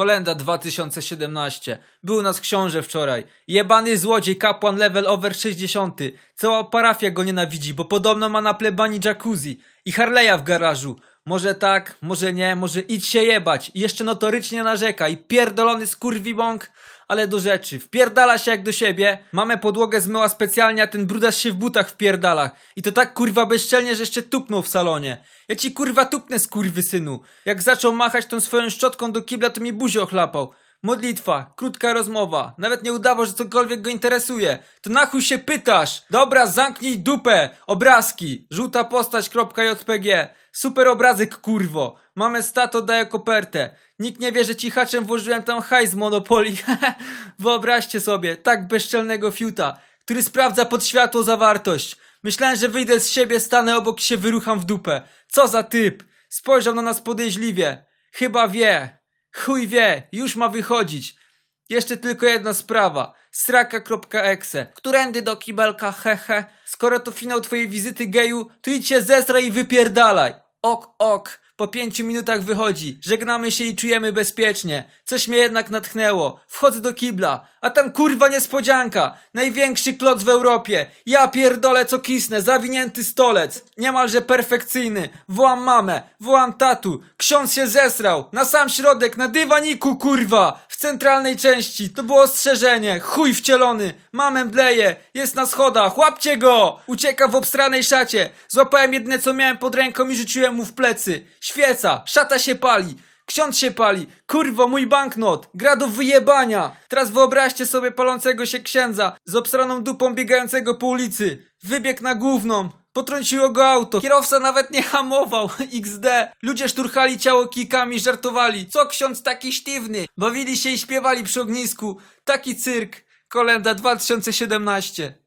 Kolenda 2017. Był nas książę wczoraj. Jebany złodziej, kapłan level over 60. Cała parafia go nienawidzi, bo podobno ma na plebanii jacuzzi i Harley'a w garażu. Może tak, może nie, może idź się jebać. I jeszcze notorycznie narzeka i pierdolony skurwibąk. Ale do rzeczy, wpierdala się jak do siebie. Mamy podłogę zmyła specjalnie, a ten brudas się w butach wpierdala. I to tak kurwa bezczelnie, że jeszcze tupnął w salonie. Ja ci kurwa tupnę skurwy synu. Jak zaczął machać tą swoją szczotką do kibla, to mi buzię ochlapał. Modlitwa, krótka rozmowa. Nawet nie udawał, że cokolwiek go interesuje. To na chuj się pytasz? Dobra, zamknij dupę. Obrazki. Żółta postać.jpg. Super obrazek, kurwo. Mamy stato, daję kopertę. Nikt nie wie, że cichaczem włożyłem tam hajs z Monopoli. Wyobraźcie sobie, tak bezczelnego fiuta, który sprawdza pod światło zawartość. Myślałem, że wyjdę z siebie, stanę obok się wyrucham w dupę. Co za typ? Spojrzał na nas podejrzliwie. Chyba wie. Chuj wie, już ma wychodzić. Jeszcze tylko jedna sprawa. Sraka.exe. Którędy do kibelka, hehe. Skoro to finał twojej wizyty geju, to idź się zesraj i wypierdalaj. Ok, ok. Po pięciu minutach wychodzi. Żegnamy się i czujemy bezpiecznie. Coś mnie jednak natchnęło. Wchodzę do kibla. A tam kurwa niespodzianka. Największy kloc w Europie. Ja pierdolę co kisnę. Zawinięty stolec. Niemalże perfekcyjny. Wołam mamę. Wołam tatu. Ksiądz się zesrał. Na sam środek. Na dywaniku kurwa. Centralnej części. To było ostrzeżenie. Chuj wcielony. Mamę bleje. Jest na schodach. Łapcie go. Ucieka w obstranej szacie. Złapałem jedne co miałem pod ręką i rzuciłem mu w plecy. Świeca. Szata się pali. Ksiądz się pali! Kurwo, mój banknot! Gra do wyjebania! Teraz wyobraźcie sobie palącego się księdza z obsraną dupą biegającego po ulicy. Wybieg na główną. Potrąciło go auto. Kierowca nawet nie hamował. XD. Ludzie szturchali ciało kikami, żartowali. Co ksiądz taki sztywny? Bawili się i śpiewali przy ognisku. Taki cyrk. Kolenda 2017.